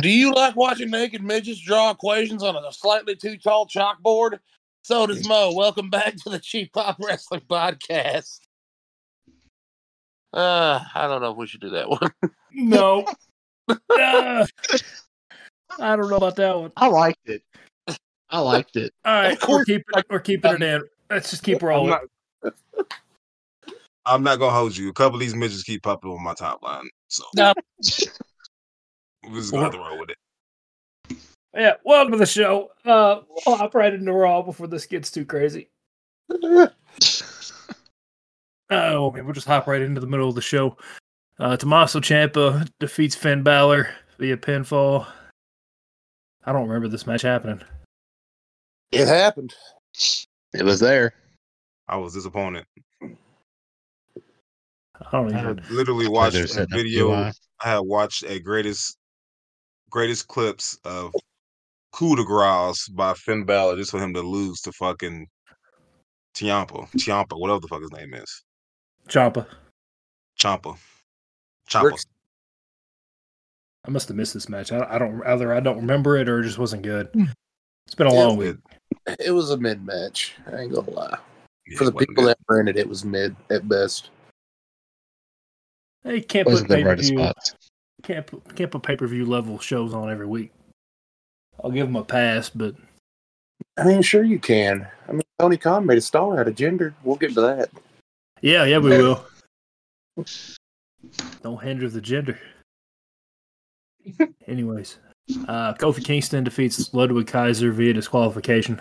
Do you like watching naked midgets draw equations on a slightly too tall chalkboard? So does Moe. Welcome back to the Cheap Pop Wrestling Podcast. Uh, I don't know if we should do that one. No. Uh, I don't know about that one. I liked it. I liked it. All right, Of course, we're keeping we're keeping it in. Let's just keep I'm rolling. not, I'm not gonna hold you. A couple of these midgets keep popping on my timeline, so No. we're just gonna roll with it. Yeah, welcome to the show. Uh, we'll hop right into Raw before this gets too crazy. Oh, man, we'll just hop right into the middle of the show. Uh, Tommaso Ciampa defeats Finn Balor via pinfall. I don't remember this match happening. It happened. It was there. I was disappointed. I don't I even. had literally watched a video. I had watched a greatest greatest clips of coup de grace by Finn Balor just for him to lose to fucking Ciampa, Ciampa, whatever the fuck his name is, Ciampa. Ciampa, Ciampa. Rick- I must have missed this match. I, I don't either. I don't remember it or it just wasn't good. Hmm. It's been a Yeah, long week. It was a mid match. I ain't gonna lie. Yeah, For the people good. that were in it, it was mid at best. They can't put Wasn't the pay per brightest spots. Can't put, can't put pay per view level shows on every week. I'll give them a pass, but I mean, sure you can. I mean, Tony Khan made a star out of Jinder. We'll get to that. yeah, yeah, we will. Don't hinder the Jinder. Anyways, uh, Kofi Kingston defeats Ludwig Kaiser via disqualification.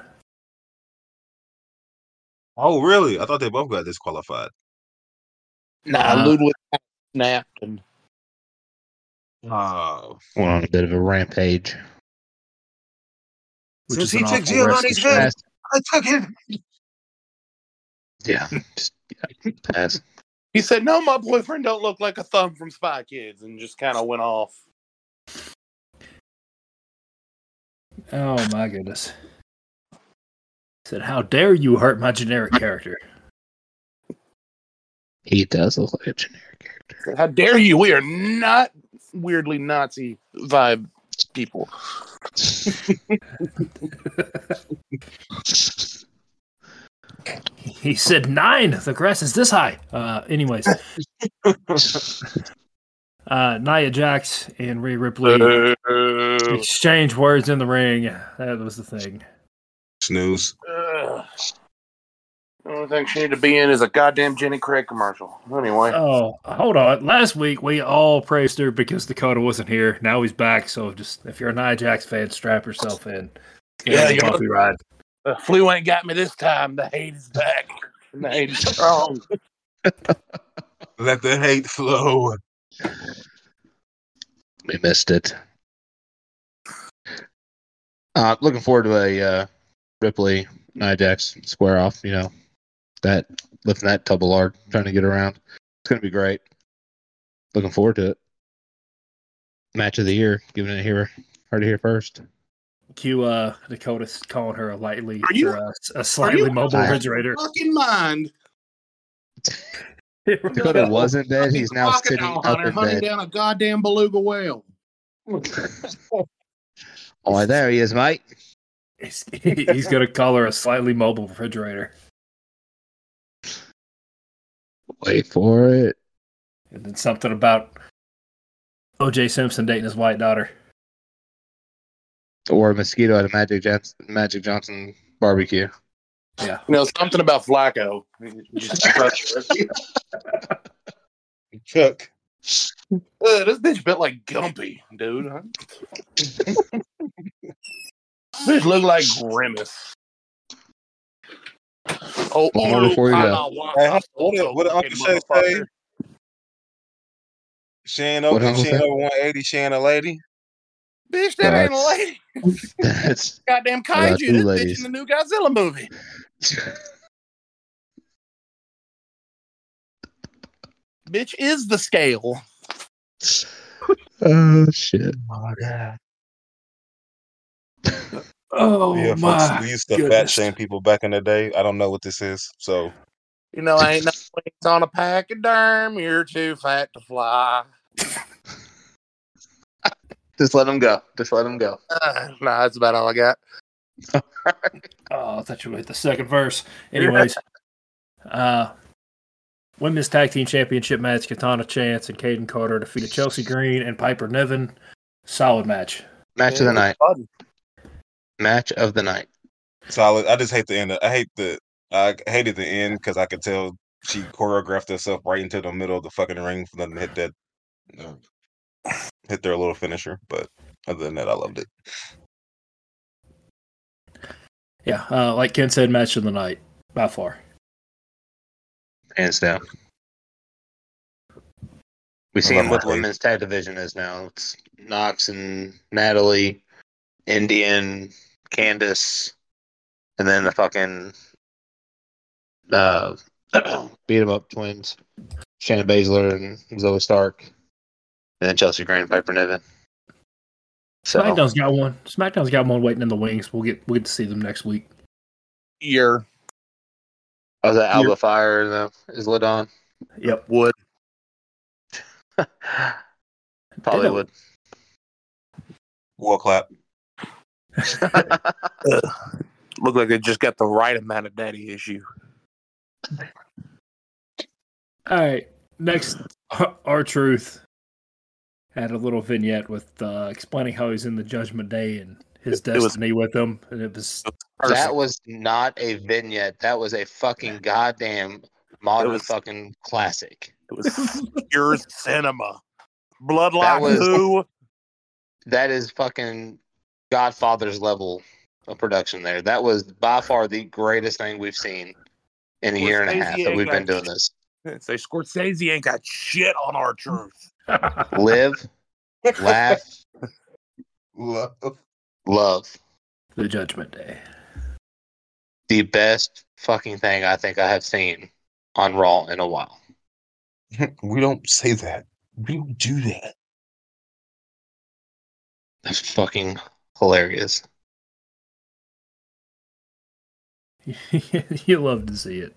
Oh, really? I thought they both got disqualified. Nah, Uh, Ludwig snapped and Oh, Went on a bit of a rampage. Since he took Giovanni's head. show. I took him. Yeah. Just yeah, pass. he said, "No, my boyfriend don't look like a thumb from Spy Kids," and just kind of went off. Oh my goodness! He said, "How dare you hurt my generic character?" He does look like a generic character. How dare you? We are not weirdly Nazi vibe people. He said nine. The grass is this high. Uh, anyways, uh, Nia Jax and Rhea Ripley exchange words in the ring. That was the thing. Snooze. Ugh. The only thing she need to be in is a goddamn Jenny Craig commercial. Anyway, Oh, hold on. Last week we all praised her because Dakota wasn't here. Now he's back. So just if you're a Nia Jax fan, strap yourself in. It's Yeah, be you know- ride. the flu ain't got me this time. The hate is back. And the hate is strong. Let the hate flow. We missed it. Uh, looking forward to a uh, Ripley Nia Jax square off. You know that lifting that tub of lard, trying to get around. It's gonna be great. Looking forward to it. Match of the year, giving it here. Heard it here first. Cue uh, Dakota calling her a lightly Are you- or a, a slightly you- mobile refrigerator. Fucking mind. Dakota wasn't dead. He's now sitting hell, up Hunter, in hunting bed. down a goddamn beluga whale. Oh, there he is, mate. He's, he's gonna call her a slightly mobile refrigerator, Wait for it. and then something about O.J. Simpson dating his white daughter. Or a mosquito at a Magic Johnson, Magic Johnson barbecue. Yeah, You know, something about Flacco. Just Chuck. Uh, this bitch built like Gumpy, dude. Huh? bitch look like Grimace. Oh, One more oh, before you I'm go. not Hey, off what did- what did Uncle Shay say? motherfucker. She ain't over, Uncle she ain't over 180. She ain't a lady. Bitch, that ain't a lady. That's Goddamn kaiju. two This bitch in the new Godzilla movie. Bitch is the scale. oh shit. Oh yeah, folks, my! we used to fat shame people back in the day. I don't know what this is. So You know, I ain't no wings on a pachyderm. You're too fat to fly. Just let them go. Just let them go. Uh, nah, that's about all I got. Oh, I thought you would hit the second verse. Anyways, uh, women's tag team championship match: Katana Chance and Kayden Carter defeated Chelsea Green and Piper Niven. Solid match. Match of the night. Fun. Match of the night. Solid. I just hate the end. Of, I hate the. I hated the end because I could tell she choreographed herself right into the middle of the fucking ring for them to hit that, uh, hit their little finisher. But other than that, I loved it. Yeah, uh, like Ken said, match of the night by far. Hands down. We see love what the women's tag division is now. It's Knox and Natalie, Indian, Candice, and then the fucking uh, beat 'em up twins, Shayna Baszler and Zoey Stark, and then Chelsea Green, Piper Niven. So SmackDown's got one. SmackDown's got one waiting in the wings. We'll get we'll get to see them next week. Year oh, that Alba Fyre the, is lit on. Yep. wood. Probably don't- would. Wall clap. Look like they just got the right amount of daddy issue. All right. Next, R-Truth had a little vignette with uh, explaining how he's in the Judgment Day and his It was- destiny with him, and it was That was not a vignette. That was a fucking goddamn modern was- fucking classic. It was pure cinema. Bloodline was- who? That is fucking Godfather's level of production there. That was by far the greatest thing we've seen in a year and a half that we've been doing this. Say Scorsese ain't got shit on R-Truth. Live, laugh, Love. love. the Judgment Day. The best fucking thing I think I have seen on Raw in a while. We don't say that. We don't do that. That's fucking hilarious. you love to see it.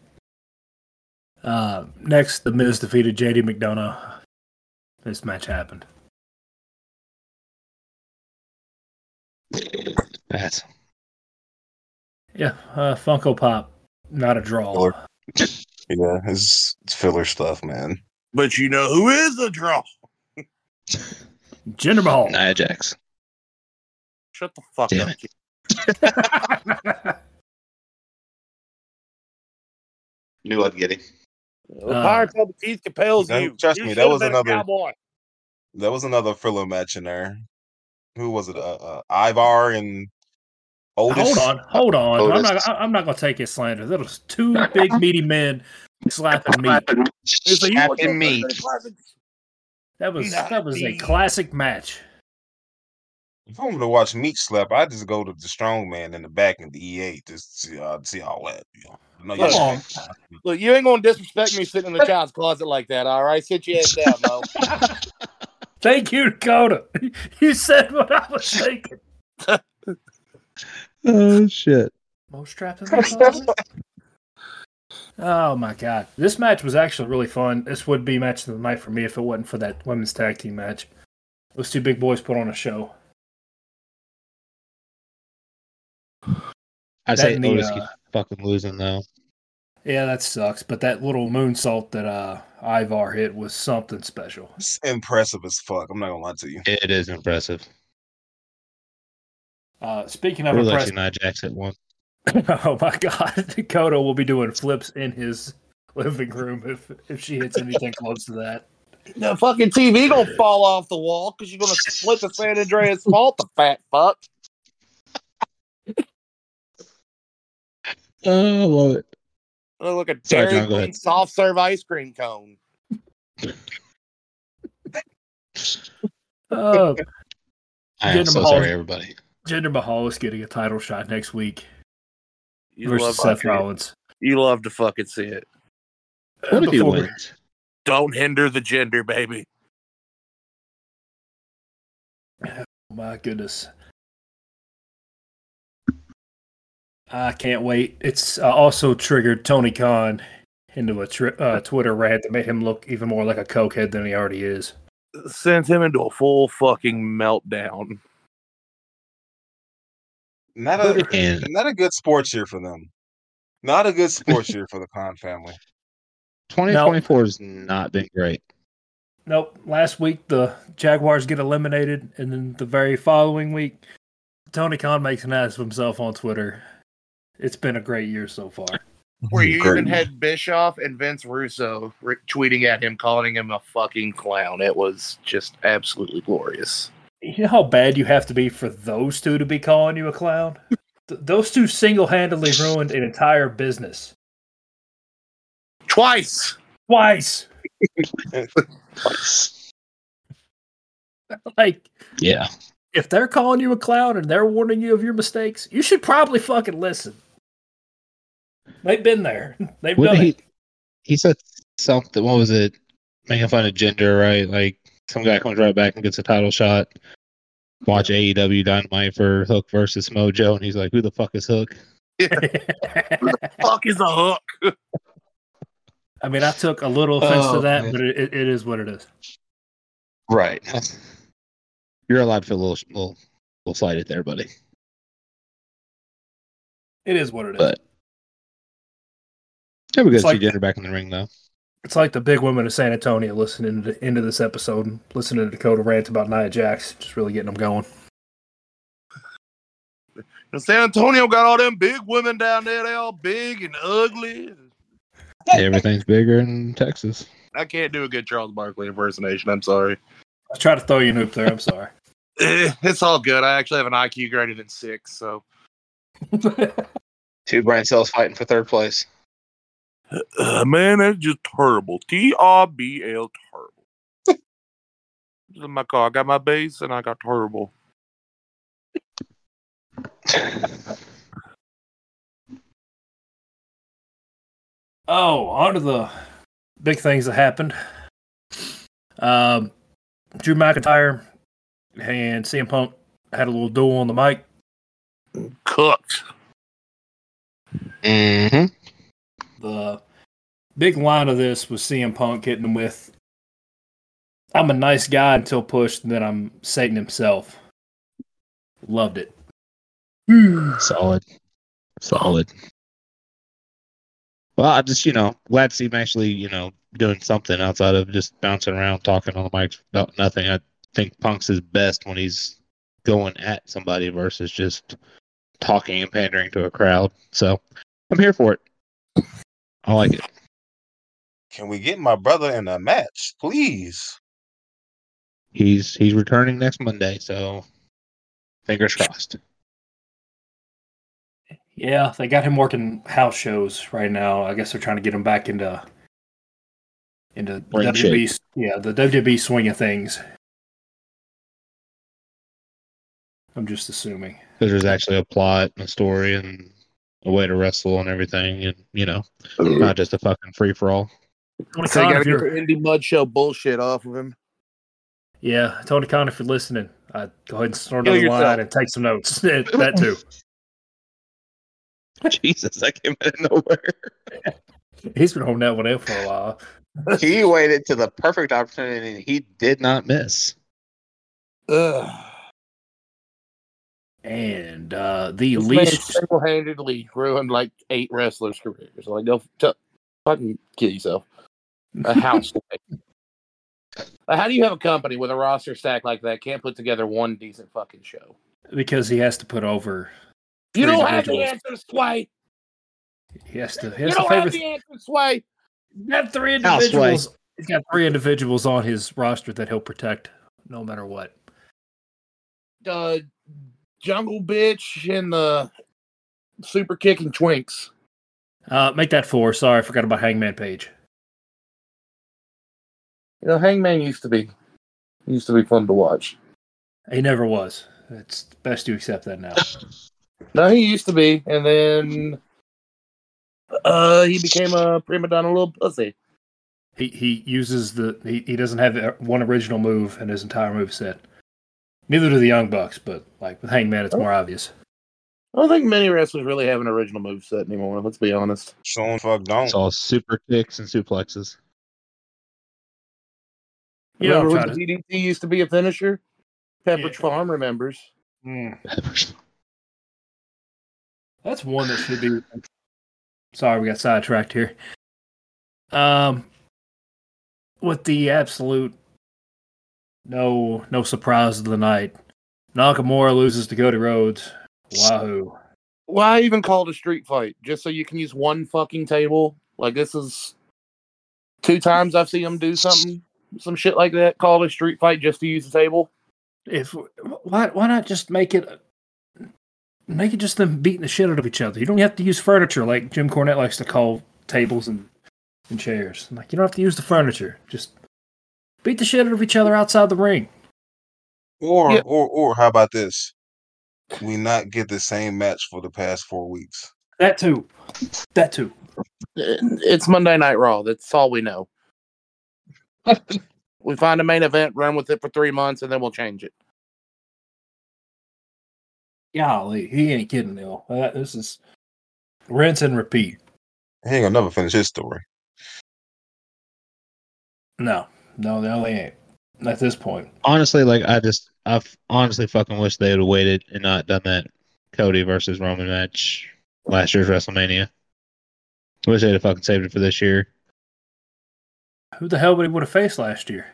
Uh, next, The Miz defeated JD McDonagh. This match happened. That's Yeah, uh, Funko Pop, not a draw. Filler. Yeah, it's, it's filler stuff, man. But you know who is the draw? Jinder Mahal. Nia Jax. Shut the fuck Damn up. it. kid. Knew I'd get him. Uh, Pirates of the Teeth compels you. trust You me, that was another- cowboy. That was another filler match in there. Who was it? Uh, uh, Ivar and Otis. hold on, hold on. I'm not. I'm not going to take his slander. That was two big meaty men slapping meat. It's like, you want meat. That was Nah, that was a classic match. If I want to watch meat slap, I just go to the strong man in the back in the E8 to see, uh, see all that. You know, I know Come you- on. Look, you ain't gonna disrespect me sitting in the child's closet like that, all right? Sit your ass down, Moe. Thank you, Dakota. You said what I was thinking. Oh shit. Most trapped in the closet. Oh my god, this match was actually really fun. This would be match of the night for me if it wasn't for that women's tag team match. Those two big boys put on a show. I'd That say and the, Otis uh, keeps fucking losing though. Yeah, that sucks. But that little moonsault that uh Ivar hit was something special. It's impressive as fuck. I'm not gonna lie to you. It is impressive. Uh, speaking I of really impressive, like Nia Jax at one. oh my god, Dakota will be doing flips in his living room if if she hits anything close to that. The fucking TV gonna fall off the wall because you're gonna split the San Andreas fault, the fat fuck. Oh, I love it. Look at a Sorry, Dairy John, Queen soft serve ice cream cone. Uh, I am Jinder so Mahal- sorry, everybody. Jinder Mahal is getting a title shot next week You versus love, Seth to, Rollins. you love to fucking see it. What if he Before wins? Don't hinder the Jinder, baby. Oh my goodness. I can't wait. It's uh, also triggered Tony Khan into a tri- uh, Twitter rant that made him look even more like a cokehead than he already is. Sends him into a full fucking meltdown. Not a And not a good sports year for them. Not a good sports year for the Khan family. 2024 has not been great. Nope. Last week the Jaguars get eliminated, and then the very following week, Tony Khan makes an ass of himself on Twitter. It's been a great year so far. Where you Great. even had Bischoff and Vince Russo re- tweeting at him, calling him a fucking clown. It was just absolutely glorious. You know how bad you have to be for those two to be calling you a clown? Th- those two single-handedly ruined an entire business Twice. twice. Like, Yeah. if they're calling you a clown and they're warning you of your mistakes, you should probably fucking listen. They've been there. They've What done he it. he said something what was it? Making fun of Jinder, right? Like some guy comes right back and gets a title shot. Watch AEW Dynamite for Hook versus Mojo, and he's like, "Who the fuck is Hook?" Yeah. Who the fuck is a hook. I mean, I took a little offense to Oh, that, man. but it, it, it is what it is. Right. You're allowed to feel a little, little, little slighted there, buddy. It is what it is. But yeah, we good It's to see like- Jinder back in the ring, though. It's like the big women of San Antonio listening to, into this episode listening to Dakota rant about Nia Jax, just really getting them going. And San Antonio got all them big women down there. They all big and ugly. Everything's bigger in Texas. I can't do a good Charles Barkley impersonation. I'm sorry. I tried to throw you an oop there. I'm sorry. Eh, it's all good. I actually have an IQ greater than six, so Two brain cells fighting for third place. Uh, man, that's just terrible. T R B L terrible. This is my car. I got my base and I got terrible. oh, on to the big things that happened. Um, Drew McIntyre and CM Punk had a little duel on the mic. Cooked. hmm The big line of this was CM Punk hitting him with, I'm a nice guy until pushed, and then I'm Satan himself. Loved it. Hmm. Solid. Solid. Well, I just, you know, glad to see him actually, you know, doing something outside of just bouncing around talking on the mic about nothing. I think Punk's his best when he's going at somebody versus just talking and pandering to a crowd. So I'm here for it. I like it. Can we get my brother in a match, please? He's he's returning next Monday, so fingers crossed. Yeah, they got him working house shows right now. I guess they're trying to get him back into into Ring WWE. Yeah, the WWE swing of things. I'm just assuming. Because there's actually a plot and a story and a way to wrestle and everything, and you know, not just a fucking free for all. Tony So you Khan, gotta get you're- indie mud show bullshit off of him. yeah, Tony Khan, if you're listening, uh, go ahead and start Kill another line and take some notes. that too. Jesus, that came out of nowhere. He's been holding that one in for a while. he waited to the perfect opportunity and he did not miss. Ugh. And uh, the This least single-handedly ruined like eight wrestlers' careers. Like, go t- fucking kill yourself. A house. How do you have a company with a roster stack like that can't put together one decent fucking show? because he has to put over. You don't have the individuals. answer, Sway. He has to. He You has to don't have favor. the answer, Sway. He's got three Houseway. individuals. He's got three individuals on his roster that he'll protect no matter what. Uh, Jungle Bitch and the Super Kicking Twinks. Uh, make that four. Sorry, I forgot about Hangman Page. You know, Hangman used to be used to be fun to watch. He never was. It's best you accept that now. No, he used to be, and then uh, he became a prima donna little pussy. he he uses the he, he doesn't have one original move in his entire move set. Neither do the Young Bucks, but like with Hangman, it's more obvious. I don't think many wrestlers really have an original move set anymore. Let's be honest. Showing fuck don't. It's all super kicks and suplexes. You know, Remember I'm when trying to, DDT used to be a finisher? Pepperidge Yeah. Farm remembers. that's one that should be. Sorry, we got sidetracked here. Um, with the absolute no no surprise of the night, Nakamura loses to Cody Rhodes. Wahoo! Why even call it a street fight? Just so you can use one fucking table? Like this is two times I've seen them do something, some shit like that. Call it a street fight just to use the table. If why why not just make it make it just them beating the shit out of each other? You don't have to use furniture like Jim Cornette likes to call tables and, and chairs. Like you don't have to use the furniture. Just beat the shit out of each other outside the ring. Or Yeah. or or how about this? We not get the same match for the past four weeks. That too. That too. It's Monday Night Raw. That's all we know. we find a main event, run with it for three months, and then we'll change it. Golly, he ain't kidding, Neil. Uh, this is rinse and repeat. He ain't gonna never finish his story. No, no, no, they ain't. At this point, honestly, like I just, I f- honestly fucking wish they would have waited and not done that Cody versus Roman match last year's WrestleMania. Wish they'd have fucking saved it for this year. who the hell would he would have faced last year?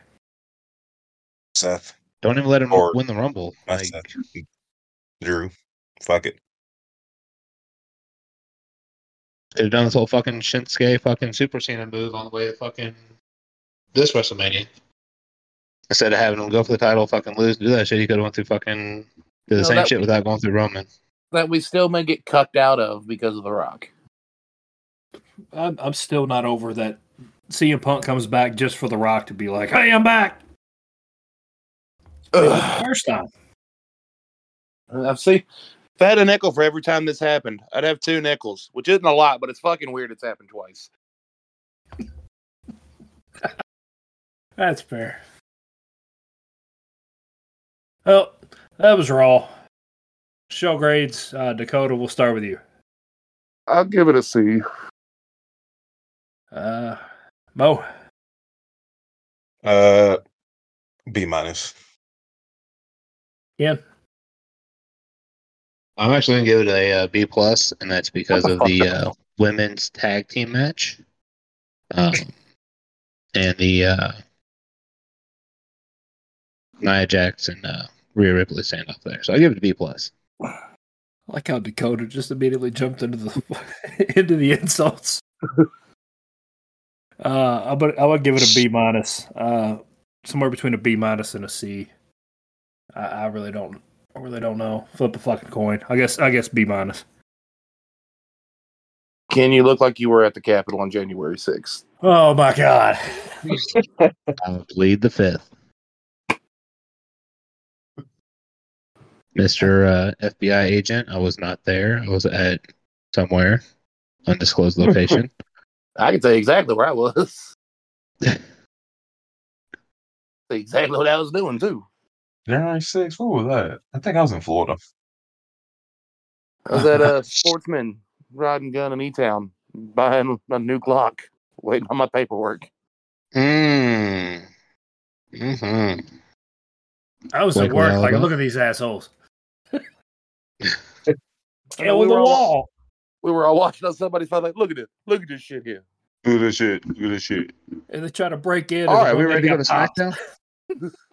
Seth, Don't even let him Or- win the Rumble. not Like, Seth. Drew, fuck it. could have done this whole fucking Shinsuke fucking Super Cena move on the way to fucking this WrestleMania. Instead of having him go for the title, fucking lose, do that shit, he could have went through fucking do the No, same that- shit without going through Roman. That we still may get cucked out of because of The Rock. I'm, I'm still not over that. CM Punk comes back just for The Rock to be like, "Hey, I'm back." Ugh. First time. I've seen. If I had a nickel for every time this happened, I'd have two nickels, which isn't a lot, but it's fucking weird. It's happened twice. That's fair. Well, that was Raw. Show grades, uh, Dakota. We'll start with you. I'll give it a C. Uh, Moe. Uh, B minus. Yeah. I'm actually gonna give it a uh, B plus, and that's because of the uh, women's tag team match, um, and the uh, Nia Jax and uh, Rhea Ripley stand off there. So I give it a B plus. I like how Dakota just immediately jumped into the into the insults. uh, I but I would give it a B minus. Uh, somewhere between a B minus and a C. I, I really don't. I really don't know. Flip a fucking coin. I guess. I guess B minus. Can you look like you were at the Capitol on January 6th. Oh my god. I would plead the fifth. Mr. Uh, FBI agent, I was not there. I was at somewhere, undisclosed location. I can tell you exactly where I was. Exactly what I was doing, too. January 6th? What was that? I think I was in Florida. I was at a Sportsman riding gun in E Town, buying a new clock, waiting on my paperwork. Mm. hmm I was Like at work. Like, look at these assholes. I Scale know, of we the were all- wall. We were all watching on somebody's phone, like, look at it. Look at this shit here. Look at this shit. Look at this shit. And they try to break in. All and right, we ready to guy go to. SmackDown?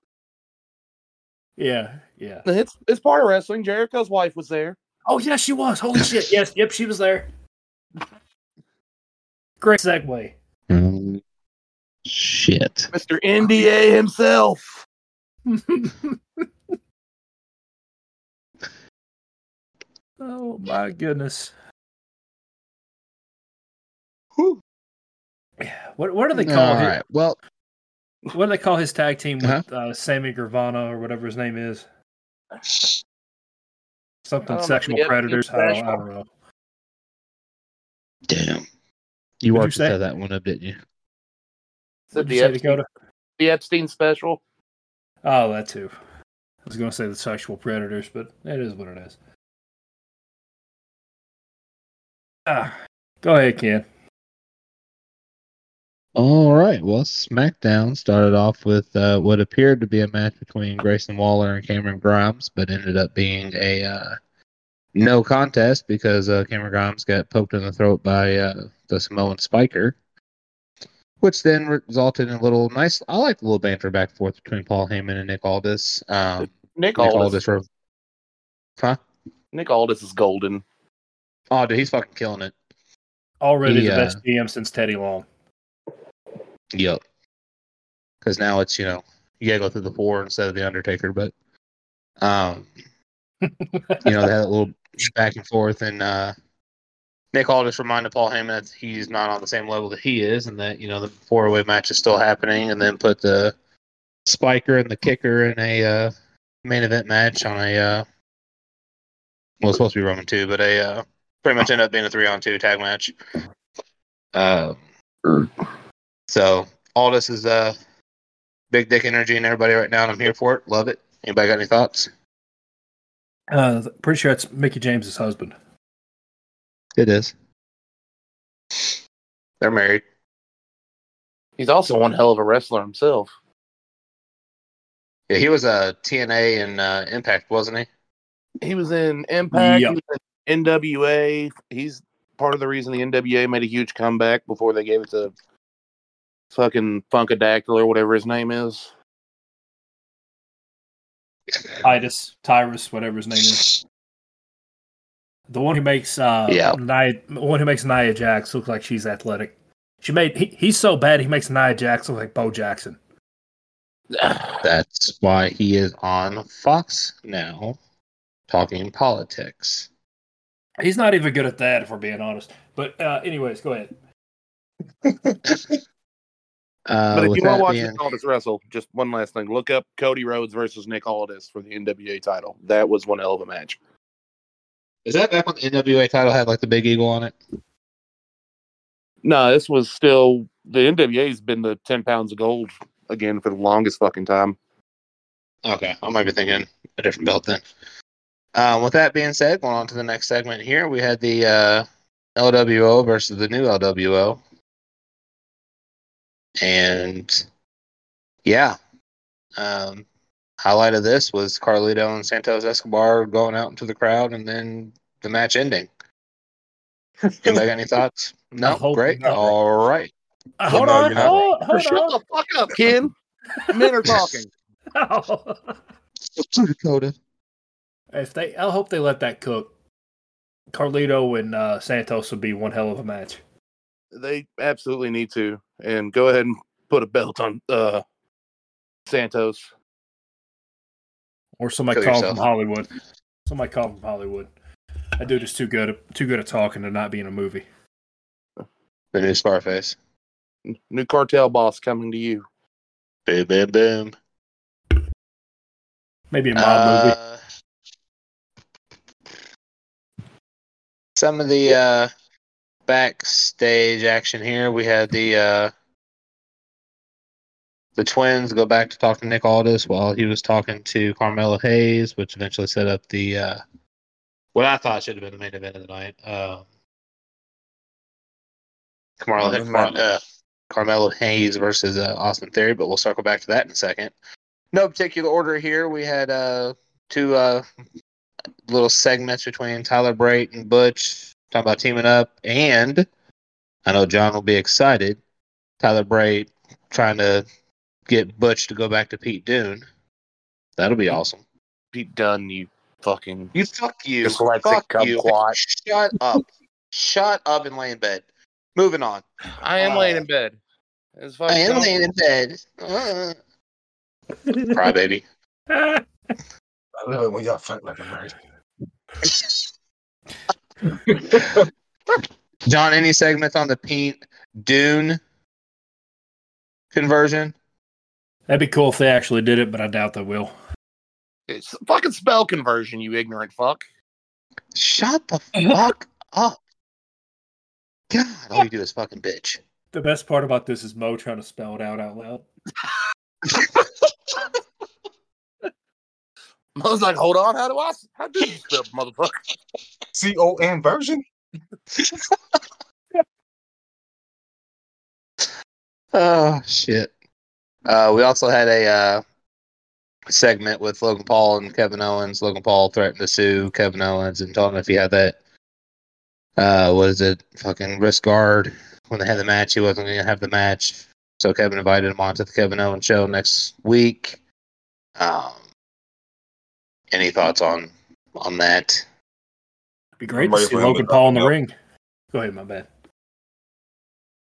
Yeah, yeah. It's it's part of wrestling. Jericho's wife was there. Oh yeah, she was. Holy shit. Yes, yep, she was there. Great segue. Mm, shit. Mr. NDA himself. oh my goodness. Whew. What what do they All call his, right. Well, what do they call his tag team with Uh-huh. uh, Sammy Gravano or whatever his name is? Something I know, sexual the predators. I don't, I don't know. damn. You What'd worked to that one up, didn't you? Said the you Epstein, Dakota? the Epstein special. Oh, that too. I was going to say the sexual predators, but it is what it is. Ah, go ahead, Ken. All right. Well, SmackDown started off with uh, what appeared to be a match between Grayson Waller and Cameron Grimes, but ended up being a uh, no contest because uh, Cameron Grimes got poked in the throat by uh, the Samoan Spiker, which then resulted in a little nice. I like the little banter back and forth between Paul Heyman and Nick Aldis. Um, Nick, Nick Aldis. Aldis, wrote- huh? Nick Aldis is golden. Oh, dude, he's fucking killing it. Already He, the uh, best DM since Teddy Long. Yep. Because now it's you know you gotta go through the four instead of the Undertaker, but um, you know they had a little back and forth, and uh, Nick just reminded Paul Heyman that he's not on the same level that he is, and that you know the four way match is still happening, and then put the Spiker and the Kicker in a uh, main event match on a uh, well, it's supposed to be Roman two, but a uh, pretty much ended up being a three on two tag match. Um, so all this is uh big dick energy and everybody right now, and I'm here for it. Love it. Anybody got any thoughts? Uh, pretty sure it's Mickie James's husband. It is. They're married. He's also one hell of a wrestler himself. Yeah, he was a TNA and uh, Impact, wasn't he? He was in Impact. Yep. He was in NWA. He's part of the reason the NWA made a huge comeback before they gave it to fucking Funkadactyl or whatever his name is. Titus, Tyrus, whatever his name is. The one who makes uh Yeah. Nia, the one who makes Nia Jax look like she's athletic. She made he, he's so bad he makes Nia Jax look like Bo Jackson. That's why he is on Fox now, talking politics. He's not even good at that, if we're being honest. But uh, anyways, go ahead. Uh, but if you want to watch being- Nick Aldis wrestle, just one last thing: look up Cody Rhodes versus Nick Aldis for the NWA title. That was one hell of a match. is that back when the NWA title had like the big eagle on it? No, this was still the NWA's been the ten pounds of gold again for the longest fucking time. Okay, I might be thinking a different belt then. Um, with that being said, going on to the next segment here, we had the uh, LWO versus the new LWO. And yeah, um, highlight of this was Carlito and Santos Escobar going out into the crowd and then the match ending. Anybody got any thoughts? No, great. not. All right. Uh, hold no, on, you're hold, hold Shut on. the fuck up, Ken. Men are talking. oh. Dakota. If they, I hope they let that cook. Carlito and uh, Santos would be one hell of a match. They absolutely need to, and go ahead and put a belt on uh, Santos. Or somebody Kill call him yourself. from Hollywood. Somebody call him from Hollywood. That dude is too good, at, too good at talking to not be in a movie. The new Scarface. New cartel boss coming to you. Boom, boom, boom. Maybe a mob movie. Some of the uh, backstage action here. We had the uh, the twins go back to talk to Nick Aldis while he was talking to Carmelo Hayes, which eventually set up the uh, what I thought should have been the main event of the night. Um, Carmelo, Oh, Car- uh, Carmelo Hayes versus uh, Austin Theory, but we'll circle back to that in a second. No particular order here. We had uh, two uh, little segments between Tyler Bate and Butch talking about teaming up, and I know John will be excited. Tyler Bate trying to get Butch to go back to Pete Dunne. That'll be awesome. Pete Dunne, you fucking. You fuck you. Dyslexic Fuck you. kumquat. Shut up. Shut up and lay in bed. Moving on. I am Oh. laying in bed. It's I am fucking- laying in bed. Uh. Crybaby. I love it when y'all fight like a married. John, any segments on the Pete Dunne conversion? That'd be cool if they actually did it, but I doubt they will. It's fucking spell conversion, you ignorant fuck. Shut the fuck up. God, all you do is fucking bitch. The best part about this is Moe trying to spell it out out loud. I was like, hold on, how do I? How do you spell motherfucker? C O N version. Oh shit. Uh, we also had a uh, segment with Logan Paul and Kevin Owens. Logan Paul threatened to sue Kevin Owens and told him if he had that, uh, was it fucking wrist guard when they had the match, he wasn't going to have the match. So Kevin invited him onto the Kevin Owens show next week. Um, any thoughts on on that? It'd be great I'm to ready see for him to Logan drop Paul in the the ring. Go ahead, my bad.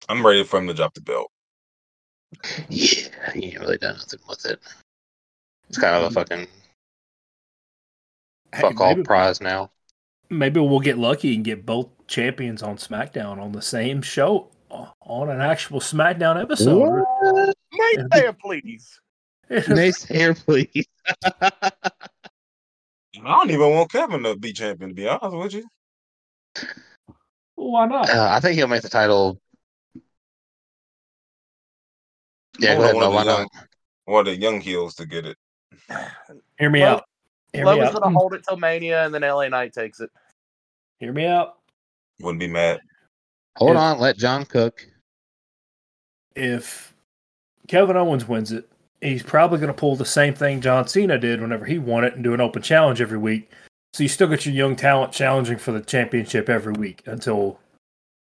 I'm ready for him to drop the belt. Yeah, he ain't really done nothing with it. It's kind of a fucking Hey, fuck all prize now. maybe we'll get lucky and get both champions on SmackDown on the same show uh, on an actual SmackDown episode. Naysayer, please. Nice hair, please. I don't even want Kevin to be champion, to be honest with you. Why not? Uh, I think he'll make the title. Yeah, go ahead, want Moe. Why one of the not? young, one of the young heels to get it. Hear me Well, out. Hear me Logan's out. gonna hold it till Mania, and then LA Knight takes it. Hear me out. Wouldn't be mad. Hold If- on, let John cook. If Kevin Owens wins it, he's probably going to pull the same thing John Cena did whenever he won it and do an open challenge every week. So you still got your young talent challenging for the championship every week until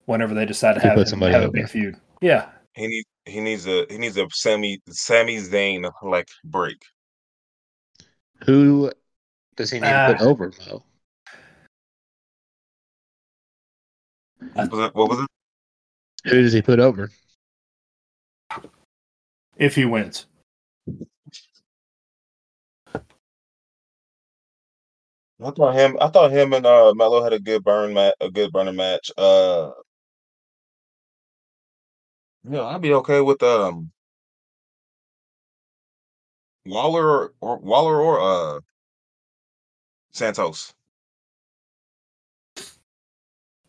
whenever they decide to He have, put it, somebody have a over. big feud. Yeah. He needs he needs a he needs a Sammy Sammy Zayn like break. Who does he need to put Ah. over, Moe? What was it? What was it? Who does he put over? If he wins. I thought him. I thought him and uh Melo had a good burn match. a good burner match. Uh, yeah, I'd be okay with um Waller or, or Waller or uh Santos.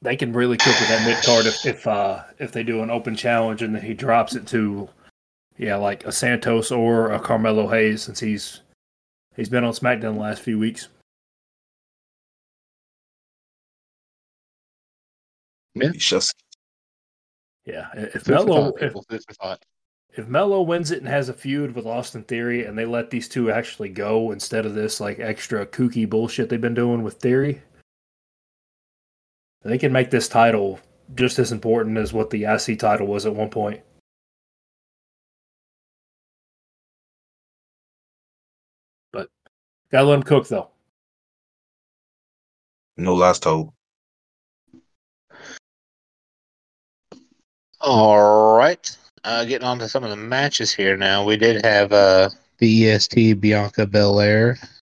They can really cook with that mid card if if uh if they do an open challenge and then he drops it to yeah, like a Santos or a Carmelo Hayes since he's he's been on SmackDown the last few weeks. It's just Yeah. If Food for Melo if, people. Food for thought. if Melo wins it and has a feud with Austin Theory and they let these two actually go instead of this like extra kooky bullshit they've been doing with Theory, they can make this title just as important as what the IC title was at one point. But gotta let him cook though. no last told. All right. Uh, getting on to some of the matches here now. We did have uh, the EST Bianca Belair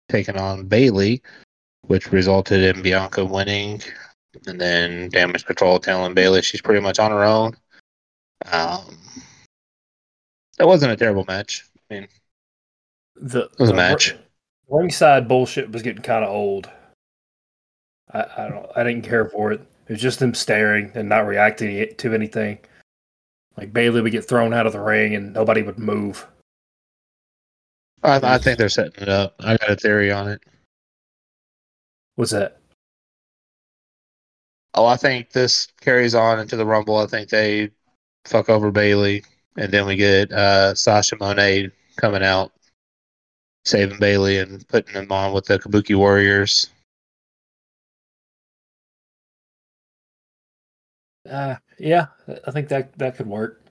taking on Bayley, which resulted in Bianca winning, and then Damage Control telling Bayley she's pretty much on her own. Um, that wasn't a terrible match. I mean, The, was a match. ri- ringside bullshit was getting kind of old. I, I don't. I didn't care for it. It was just them staring and not reacting to anything. Like Bayley would get thrown out of the ring and nobody would move. I, I think they're setting it up. I got a theory on it. What's that? Oh, I think this carries on into the Rumble. I think they fuck over Bayley, and then we get uh, Sasha Monet coming out, saving Bayley and putting him on with the Kabuki Warriors. Uh, yeah, I think that that could work.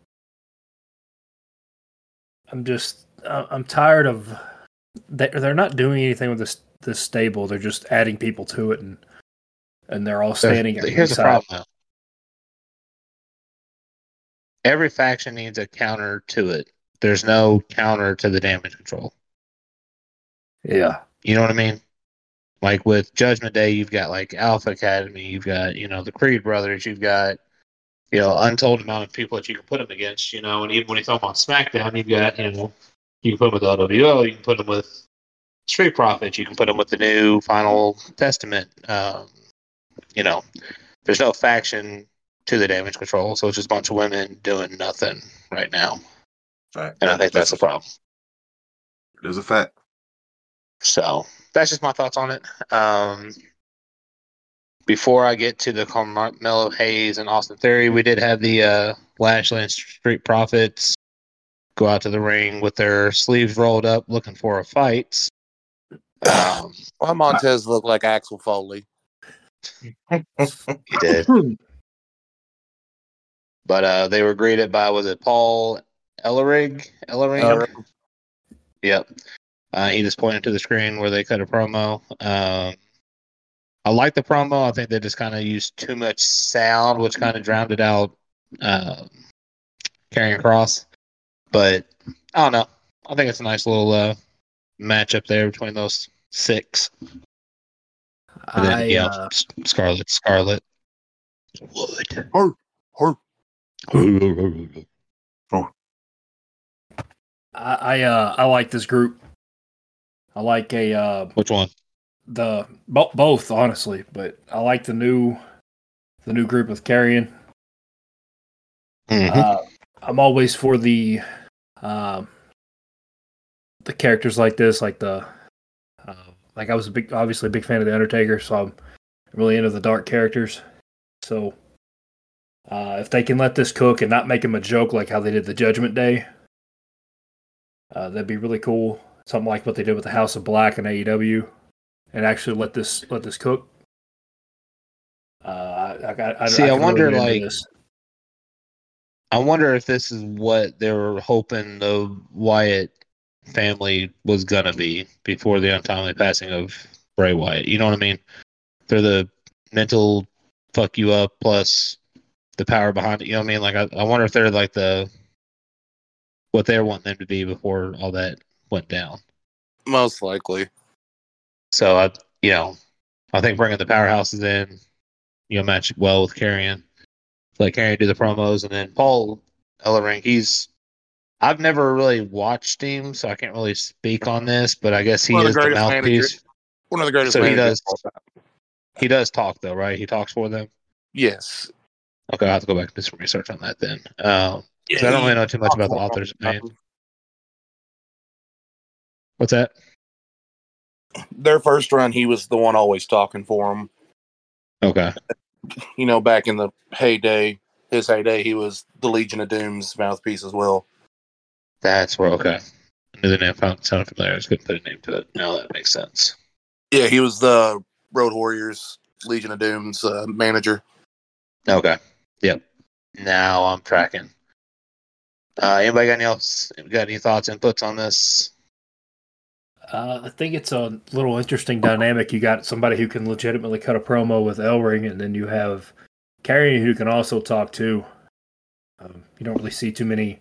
I'm just, I- I'm tired of. They're they're not doing anything with this this stable. They're just adding people to it, and and they're all standing. at Here's the problem, though. Every faction needs a counter to it. There's no counter to the damage control. Yeah, You know what I mean? Like with Judgment Day, you've got like Alpha Academy, you've got you know the Creed brothers, you've got you know untold amount of people that you can put them against. You know, and even when you throw them on SmackDown, you've got you know you can put them with LWO, you can put them with Street Profits, you can put them with the new Final Testament. Um, you know, there's no faction to the damage control, so it's just a bunch of women doing nothing right now, Fact. and I think that's the problem. There's a fact. So that's just my thoughts on it. Um, before I get to the Carmelo Hayes and Austin Theory, we did have the uh, Lashley and Street Profits go out to the ring with their sleeves rolled up, looking for a fight. Um, Why Montez looked like Axel Foley? he did, but uh, they were greeted by was it Paul Ellerig? Ellering? Ellering. Yep. Uh, he just pointed to the screen where they cut a promo. Um, I like the promo. I think they just kind of used too much sound, which kind of drowned it out. Uh, carrying across, but I don't know. I think it's a nice little uh, matchup there between those six. And then, I, yeah, uh, Scarlett, Scarlett, Wood. Hurt, hurt. I, I, uh, I like this group. I like a uh, Which one? the bo- both honestly, but I like the new the new group with Karrion. Mhm. Uh, I'm always for the um, the characters like this, like the uh, like I was a big, obviously a big fan of the Undertaker, so I'm really into the dark characters. So uh, if they can let this cook and not make him a joke like how they did the Judgment Day, uh, that'd be really cool. Something like what they did with the House of Black and AEW, and actually let this let this cook. Uh, I, I. I, See, I really wonder, into like. I wonder if this is what they were hoping the Wyatt family was gonna be before the untimely passing of Bray Wyatt. You know what I mean? They're the mental fuck you up plus the power behind it. You know what I mean? Like I, I wonder if they're like the what they're wanting them to be before all that went down. Most likely. So I, you know, I think bringing the powerhouses in, you know, match well with Karrion. Let Karrion do the promos, and then Paul Ellering. He's I've never really watched him, so I can't really speak on this. But I guess he One is the the mouthpiece. managers. One of the greatest So he does- of all time. He does talk though, right? He talks for them. Yes. Okay, I have to go back and do some research on that then. Um, Yeah, I don't really know too much about the author's. What's that? Their first run, he was the one always talking for him. Okay, You know, back in the heyday, his heyday, he was the Legion of Doom's mouthpiece as well. that's where. Okay, I knew the name found sounded familiar. I just couldn't put a name to it. Now that makes sense. Yeah, he was the Road Warriors, Legion of Doom's uh, manager. Okay. Yep. Now I'm tracking. Uh, anybody got any else? Got any thoughts, inputs on this? Uh, I think it's a little interesting dynamic. You got somebody who can legitimately cut a promo with Ellering, and then you have Karrion who can also talk too. Um, you don't really see too many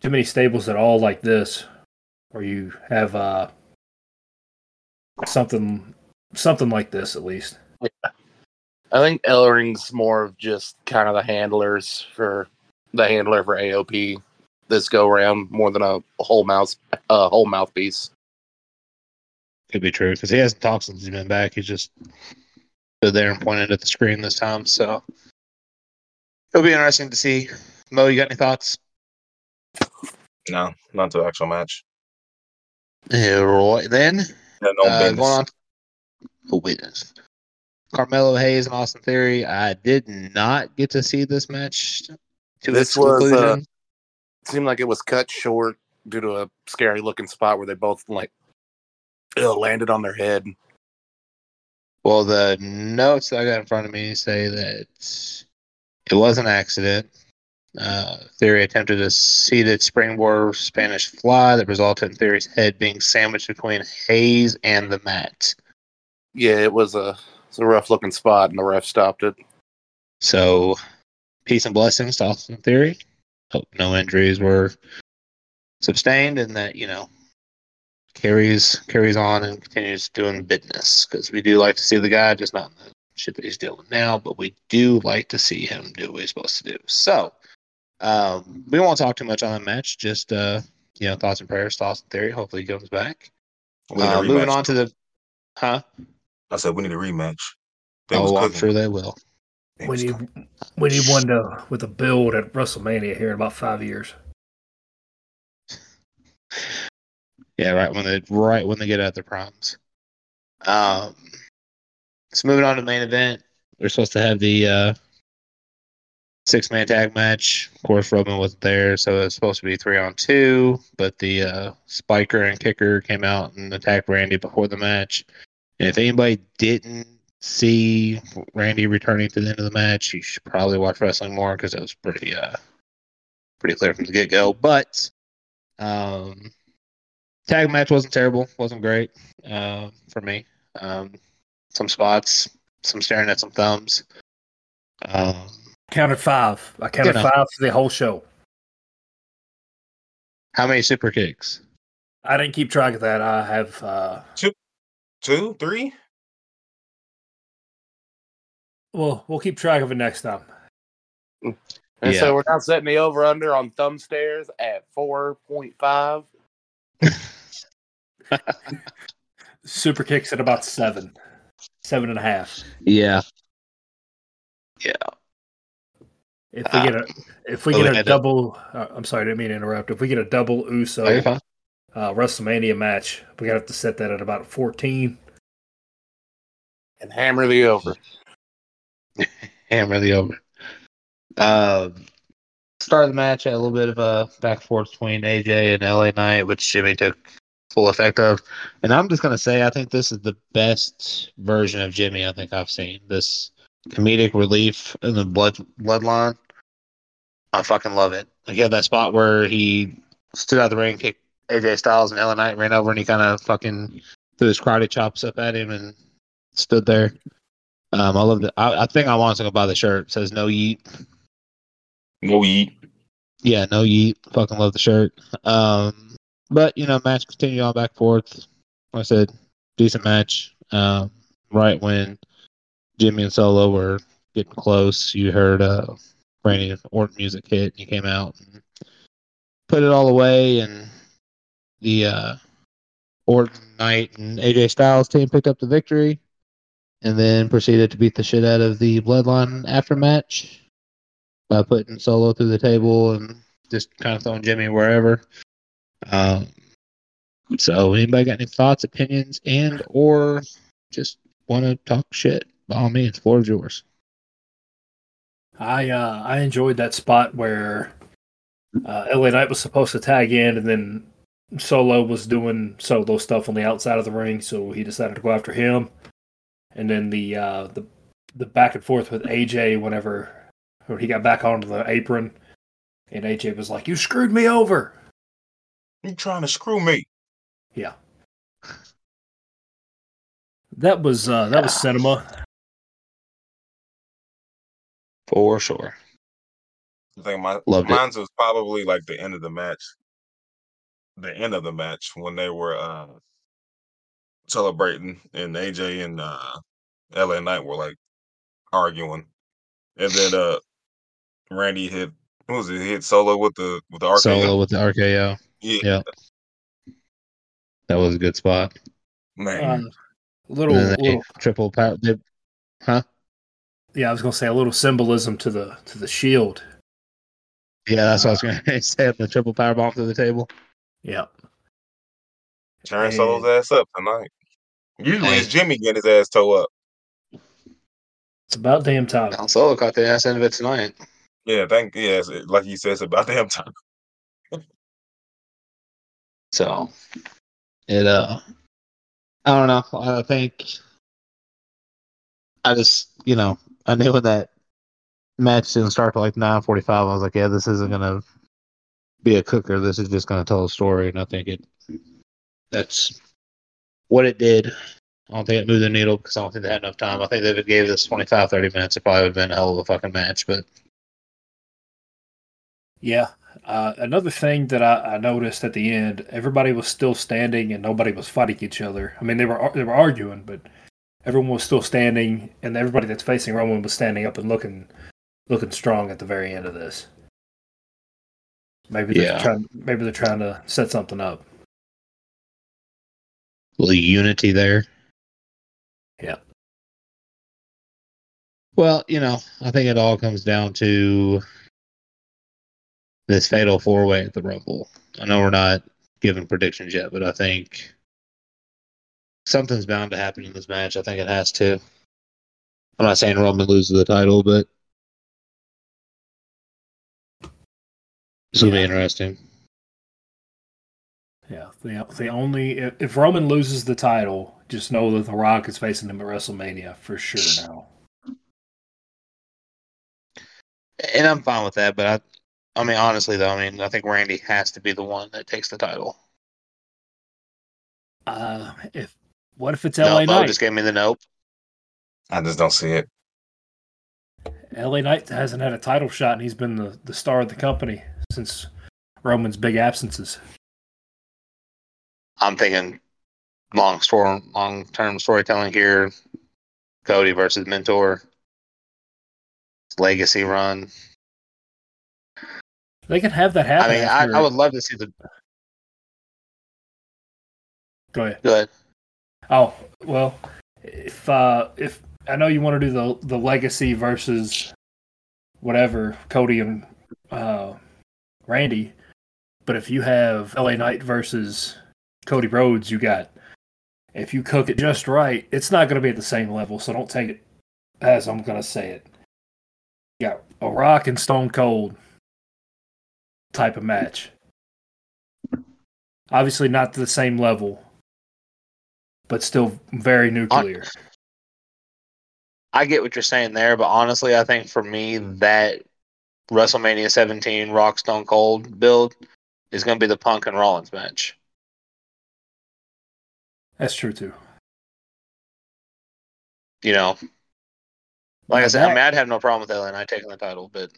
too many stables at all like this, where you have uh, something something like this at least. I think Ellering's more of just kind of the handlers for the handler for AOP this go round more than a whole mouth uh, whole mouthpiece. Could be true because he hasn't talked since he's been back. He's just stood there and pointed at the screen this time. So it'll be interesting to see. Moe, you got any thoughts? No, not to the actual match. Yeah, right then. Yeah, no uh, business. going on. Oh, witness. Carmelo Hayes and Austin Theory. I did not get to see this match to This its was, uh, conclusion. It seemed like it was cut short due to a scary looking spot where they both like uh, landed on their head. Well, the notes that I got in front of me say that it was an accident. Uh, Theory attempted a seated springboard Spanish fly that resulted in Theory's head being sandwiched between Hayes and the mat. Yeah, it was a it's a rough looking spot, and the ref stopped it. So, peace and blessings to Austin Theory. Hope no injuries were sustained and that, you know, carries carries on and continues doing business because we do like to see the guy, just not in the shit that he's dealing now, but we do like to see him do what he's supposed to do. So, um, we won't talk too much on the match. Just, uh, you know, thoughts and prayers thoughts and Theory. Hopefully, he comes back. We need a Uh, moving on to the, huh? I said we need a rematch. They was Oh, I'm cooking. sure they will. We need we need one to with a build at WrestleMania here in about five years. Yeah, right when they right when they get at their primes. Um, so moving on to the main event, we're supposed to have the uh, six man tag match. Of course, Roman wasn't there, so it was supposed to be three on two. But the uh, spiker and kicker came out and attacked Randy before the match. And if anybody didn't see Randy returning to the end of the match, you should probably watch wrestling more because it was pretty uh pretty clear from the get go. But um, tag match wasn't terrible, wasn't great uh, for me. Um, some spots, some staring at some thumbs. Um, Counted five. I counted know. five for the whole show. how many super kicks? I didn't keep track of that. I have uh Two, three. Well we'll keep track of it next time. And Yeah. so we're now setting the over under on thumb stairs at 4.5. Super kicks at about seven. Seven and a half. Yeah, Yeah. If we get a if we Oh, get a double uh, I'm sorry, I didn't mean to interrupt. If we get a double Uso Oh, you're fine. uh, WrestleMania match, we gotta have to set that at about fourteen. And hammer the over. hammer the over. Um, start of the match had a little bit of a back and forth between AJ and LA Knight, which Jimmy took full effect of. And I'm just gonna say, I think this is the best version of Jimmy I think I've seen. This comedic relief in the blood bloodline. I fucking love it. Like he had that spot where he stood out the ring, kicked AJ Styles, and LA Knight ran over, and he kind of fucking threw his karate chops up at him and stood there. Um, I love it. I, I think I want to go buy the shirt. It says no yeet. No eat. Yeah, no yeet. Fucking love the shirt. Um, but you know, match continued on back and forth. Like I said, decent match. Um, right when Jimmy and Solo were getting close, you heard uh, Randy Orton music hit, and he came out and put it all away, and the uh, Orton Knight and AJ Styles team picked up the victory, and then proceeded to beat the shit out of the Bloodline after match by putting Solo through the table and just kind of throwing Jimmy wherever. Um, so, anybody got any thoughts, opinions, and or just want to talk shit? By all means, floor is yours. I uh I enjoyed that spot where uh LA Knight was supposed to tag in and then Solo was doing solo stuff on the outside of the ring, so he decided to go after him. And then the uh the the back and forth with AJ whenever when he got back onto the apron and AJ was like, You screwed me over. You trying to screw me? Yeah. That was uh that was cinema. For sure. I think my Loved it. mine's was probably like the end of the match. The end of the match when they were uh celebrating and AJ and uh LA Knight were like arguing. And then uh Randy hit what was it, he hit solo with the with the RKO. Solo with the RKO. Yeah, Yeah. That was a good spot. man. Uh, little, And then they little triple power. They, huh? yeah, I was gonna say a little symbolism to the to the shield. Yeah, that's what I was going to say. The triple power bomb to the table. Yep. Turn and- Solo's ass up tonight. Usually Hey. it's Jimmy getting his ass toe up. It's about damn time. Al Solo caught the ass end of it tonight. Yeah, thank yes, it- like you said, it's about damn time. So it uh I don't know. I think I just you know, I knew when that match didn't start till like nine forty five, I was like, Yeah, this isn't gonna be a cooker, this is just gonna tell a story and I think it that's what it did. I don't think it moved the needle because I don't think they had enough time. I think if it gave this 25, 30 minutes, it probably would have been a hell of a fucking match. But Yeah. Uh, another thing that I, I noticed at the end, everybody was still standing and nobody was fighting each other. I mean, they were they were arguing, but everyone was still standing, and everybody that's facing Roman was standing up and looking looking strong at the very end of this. Maybe they're Yeah. trying. Maybe they're trying to set something up. Little unity there. Yeah. Well, you know, I think it all comes down to this fatal four way at the Rumble. I know we're not giving predictions yet, but I think something's bound to happen in this match. I think it has to. I'm not saying Roman loses the title, but This will be interesting. Yeah, the the only if, if Roman loses the title, just know that The Rock is facing him at WrestleMania for sure now. And I'm fine with that, but I, I mean, honestly though, I mean, I think Randy has to be the one that takes the title. Uh, if what if it's No, LA Moe Knight? just gave me the nope. I just don't see it. LA Knight hasn't had a title shot, and he's been the, the star of the company since Roman's big absences. I'm thinking long story, long term storytelling here. Cody versus Mentor. Legacy run. They could have that happen. I mean, after- I, I would love to see the go ahead. Go ahead. Oh well, if uh, if I know you want to do the the legacy versus whatever Cody and uh, Randy, but if you have LA Knight versus Cody Rhodes, you got if you cook it just right, it's not going to be at the same level. So don't take it as I'm going to say it. You got a Rock and Stone Cold type of match. Obviously, not to the same level, but still very nuclear. I get what you're saying there, but honestly, I think for me that WrestleMania 17 Rock Stone Cold build is going to be the Punk and Rollins match. That's true too. You know, like I said, I that- mean, I'd have no problem with LA Knight taking the title, but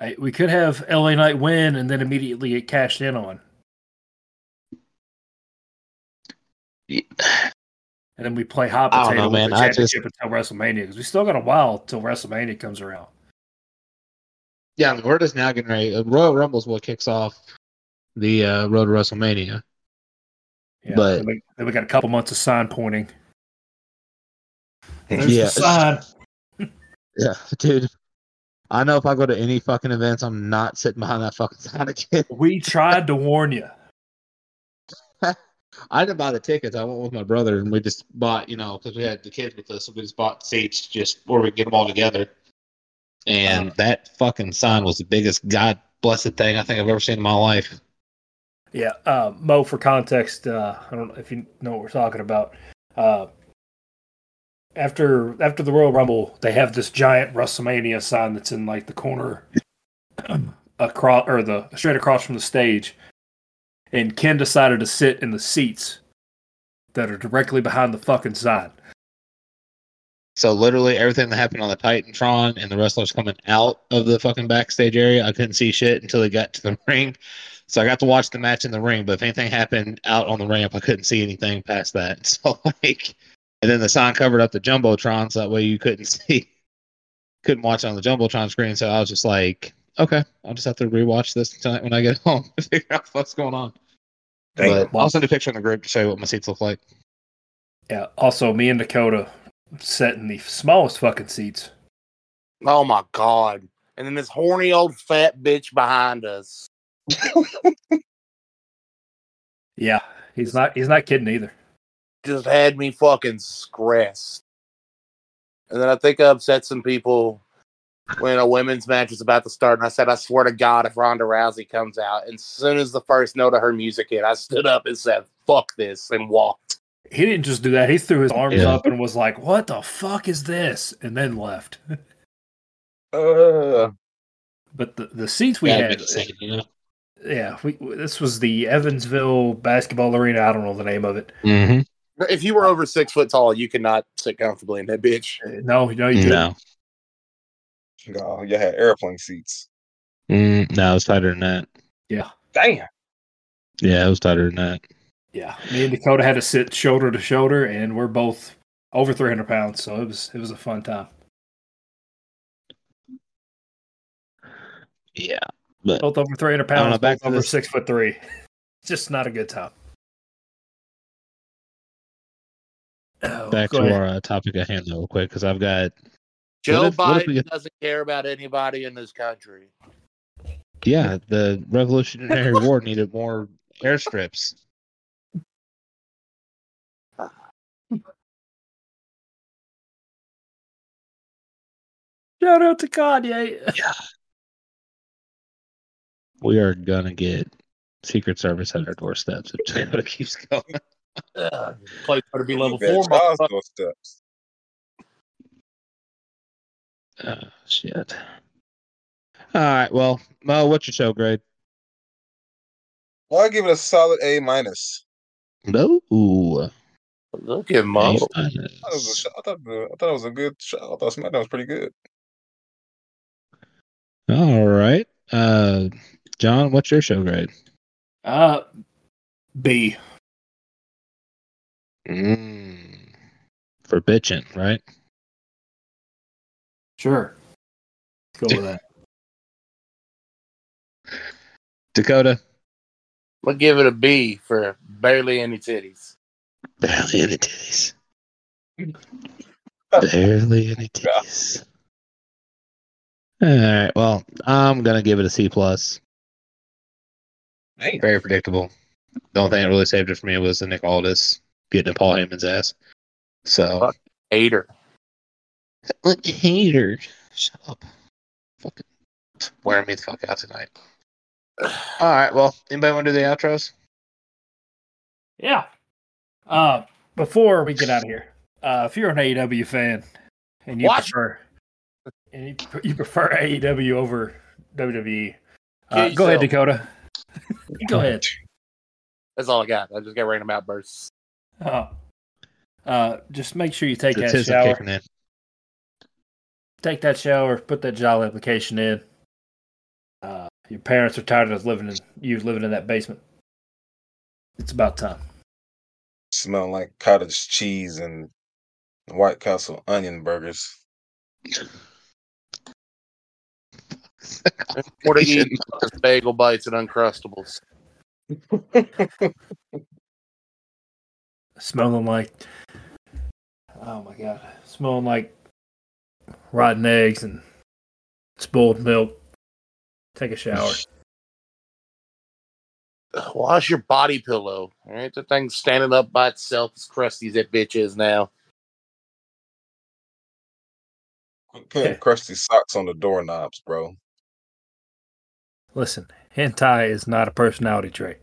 I- we could have LA Knight win and then immediately get cashed in on, yeah, and then we play hot potato know, with man. the I just- championship until WrestleMania because we still got a while till WrestleMania comes around. yeah. I mean, we're just now getting ready. uh, Royal Rumble is what kicks off the uh, road to WrestleMania. Yeah, But- then we, then we got a couple months of sign pointing. There's Yeah. the sign. Yeah, dude. I know if I go to any fucking events, I'm not sitting behind that fucking sign again. We tried to warn you. I didn't buy the tickets. I went with my brother, and we just bought, you know, because we had the kids with us, so we just bought seats just where we get them all together. And uh. that fucking sign was the biggest god blessed thing I think I've ever seen in my life. Yeah, uh, Moe. For context, uh, I don't know if you know what we're talking about. Uh, after after the Royal Rumble, they have this giant WrestleMania sign that's in like the corner across or the straight across from the stage. And Ken decided to sit in the seats that are directly behind the fucking sign. So literally everything that happened on the Titantron and the wrestlers coming out of the fucking backstage area, I couldn't see shit until they got to the ring. So I got to watch the match in the ring, but if anything happened out on the ramp, I couldn't see anything past that. So like, and then the sign covered up the jumbotron, so that way you couldn't see, couldn't watch on the jumbotron screen. So I was just like, okay, I'll just have to rewatch this tonight when I get home to figure out what's going on. Damn. But I'll send a picture in the group to show you what my seats look like. Yeah. Also, me and Dakota sat in the smallest fucking seats. Oh my god! And then this horny old fat bitch behind us. Yeah, he's not. He's not kidding either. just had me fucking stressed. And then I think I upset some people when a women's match was about to start, and I said, I swear to God, if Ronda Rousey comes out, and as soon as the first note of her music hit, I stood up and said, fuck this, and walked. He didn't just do that. He threw his arms Yeah. up and was like, "What the fuck is this?" and then left. Uh, But the, the seats we Yeah, had, make it you know? Yeah, we this was the Evansville basketball arena. I don't know the name of it. Mm-hmm. If you were over six foot tall, you could not sit comfortably in that bitch. Uh, No, no, you didn't. No. no, you had airplane seats. Mm, no, it was tighter than that. Yeah. Damn. Yeah, it was tighter than that. Yeah, me and Dakota had to sit shoulder to shoulder, and we're both over 300 pounds, so it was it was a fun time. Yeah. But Both over 300 I don't know, pounds, back both over this- six foot three. Just not a good time. Oh, back to ahead. our uh, topic at hand, though, real quick, because I've got Joe if- what if Biden get- doesn't care about anybody in this country. yeah, the Revolutionary War needed more airstrips. Shout out to Kanye. We are gonna get Secret Service at our doorsteps if Dakota keeps going. Ugh, place better be level four. doorsteps. Oh, shit. All right. Well, Moe, what's your show grade? Well, I give it a solid A minus. No. Look at Moe. I thought, it was a, sh- I, thought I thought it was a good show. I thought SmackDown was pretty good. All right. Uh, John, what's your show grade? Uh, B. Mm. For bitching, right? Sure. Let's go with that. Dakota. We'll give it a B for barely any titties. Barely any titties. Barely any titties. All right. Well, I'm gonna give it a C plus. Damn. Very predictable. The only thing that really saved it for me was the Nick Aldis getting in Paul Heyman's ass. So Fuck. Hater. Look, hater. Shut up. Fucking wearing me the fuck out tonight. All right. Well, anybody want to do the outros? Yeah. Uh, before we get out of here, uh, if you're an AEW fan and you Watch. prefer and you, you prefer AEW over WWE, uh, go ahead. Dakota. go ahead. That's all I got. I just got random outbursts. Uh, uh, just make sure you take The that shower. in. Take that shower. Put that job application in. Uh, your parents are tired of us living in you living in that basement. It's about time. Smell like cottage cheese and White Castle onion burgers. More to eat just bagel bites and uncrustables. smelling like oh my god smelling like rotten eggs and spoiled milk take a shower Wash your body pillow. All right, the thing's standing up by itself as crusty as that bitch is now. Quit putting crusty socks on the doorknobs, bro. Listen hentai is not a personality trait.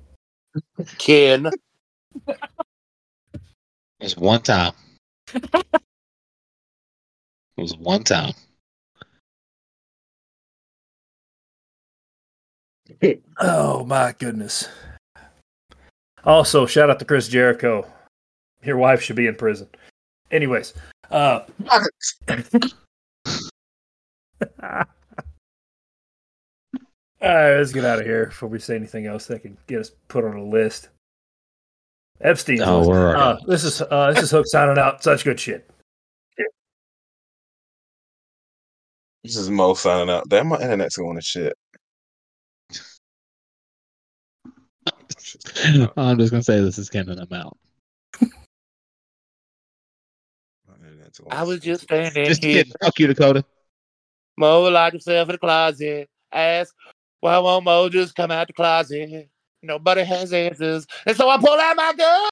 Ken, It was one time. it was one time. oh my goodness. Also shout out to chris jericho. Your wife should be in prison. Anyways uh All right, let's get out of here before we say anything else that can get us put on a list. Epstein. Oh, we're Uh, this is uh, this is Hook signing out. Such good shit. This is Moe signing out. Damn, my internet's going to shit. I'm just gonna say this is Ken and I'm out. My internet's going I was shit. just standing Just here. kidding. Fuck you, Dakota. Moe locked himself in the closet. Ask, why won't Moe just come out the closet? Nobody has answers. And so I pull out my gun.